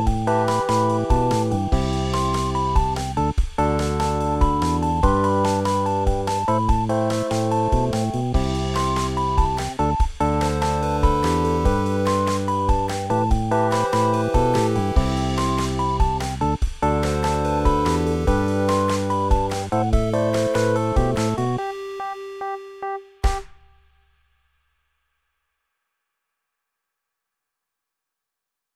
Música